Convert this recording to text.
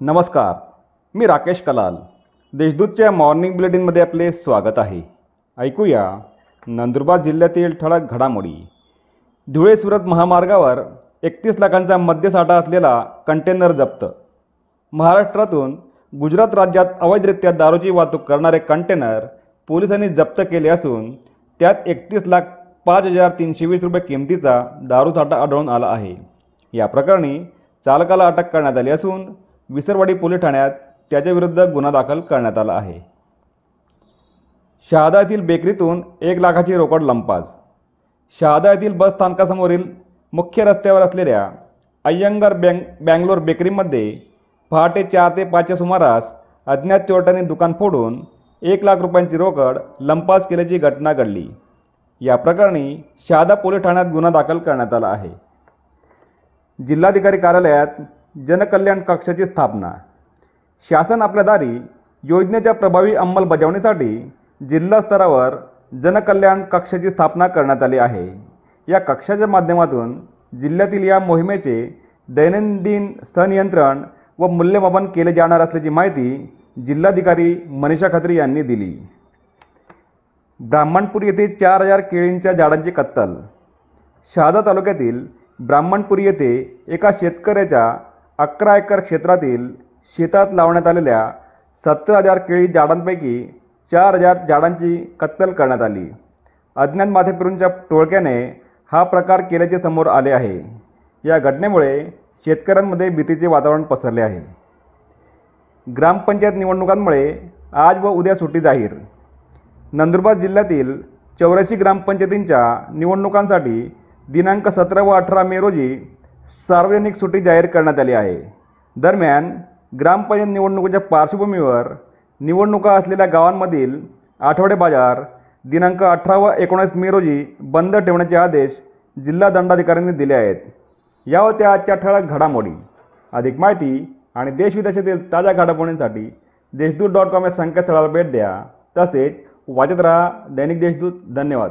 नमस्कार मी राकेश कलाल. देशदूतच्या मॉर्निंग बुलेटिनमध्ये आपले स्वागत आहे. ऐकूया नंदुरबार जिल्ह्यातील ठळक घडामोडी. धुळे सुरत महामार्गावर एकतीस लाखांचा मद्यसाठा असलेला कंटेनर जप्त. महाराष्ट्रातून गुजरात राज्यात अवैधरित्या दारूची वाहतूक करणारे कंटेनर पोलिसांनी जप्त केले असून त्यात एकतीस लाख पाच हजार तीनशे वीस रुपये किमतीचा दारूसाठा आढळून आला आहे. या प्रकरणी चालकाला अटक करण्यात आली असून विसरवाडी पोलीस ठाण्यात त्याच्याविरुद्ध गुन्हा दाखल करण्यात आला आहे. शहादा येथील बेकरीतून एक लाखाची रोकड लंपास. शहादा येथील बस स्थानकासमोरील मुख्य रस्त्यावर असलेल्या अय्यंगर बँग बँगलोर बेकरीमध्ये पहाटे चार ते पाचच्या सुमारास अज्ञात चोरट्यांनी दुकान फोडून एक लाख रुपयांची रोकड लंपास केल्याची घटना घडली. या प्रकरणी शहादा पोलीस ठाण्यात गुन्हा दाखल करण्यात आला आहे. जिल्हाधिकारी कार्यालयात जनकल्याण कक्षाची स्थापना. शासन आपल्या दारी योजनेच्या प्रभावी अंमलबजावणीसाठी जिल्हा स्तरावर जनकल्याण कक्षाची स्थापना करण्यात आली आहे. या कक्षाच्या माध्यमातून जिल्ह्यातील या मोहिमेचे दैनंदिन संनियंत्रण व मूल्यमापन केले जाणार असल्याची माहिती जिल्हाधिकारी मनीषा खत्री यांनी दिली. ब्राह्मणपूर येथे चार हजार केळींच्या झाडांची कत्तल. शहादा तालुक्यातील ब्राह्मणपूर येथे एका शेतकऱ्याच्या अकरा एकर क्षेत्रातील शेतात लावण्यात आलेल्या सत्तर हजार केळी झाडांपैकी चार हजार झाडांची कत्तल करण्यात आली. अज्ञात माथेपिरूंच्या टोळक्याने हा प्रकार केल्याचे समोर आले आहे. या घटनेमुळे शेतकऱ्यांमध्ये भीतीचे वातावरण पसरले आहे. ग्रामपंचायत निवडणुकांमुळे आज व उद्या सुट्टी जाहीर. नंदुरबार जिल्ह्यातील चौऱ्याऐंशी ग्रामपंचायतींच्या निवडणुकांसाठी दिनांक सतरा व अठरा मे रोजी सार्वजनिक सुट्टी जाहीर करण्यात आली आहे. दरम्यान ग्रामपंचायत निवडणुकीच्या पार्श्वभूमीवर निवडणुका असलेल्या गावांमधील आठवडे बाजार दिनांक अठरा व एकोणीस मे रोजी बंद ठेवण्याचे आदेश जिल्हा दंडाधिकाऱ्यांनी दिले आहेत. या होत्या आजच्या ठळक घडामोडी अधिक माहिती आणि देशविदेशातील ताज्या घडामोडींसाठी देशदूत डॉट कॉम या संकेतस्थळाला भेट द्या. तसेच वाचत राहा दैनिक देशदूत. धन्यवाद.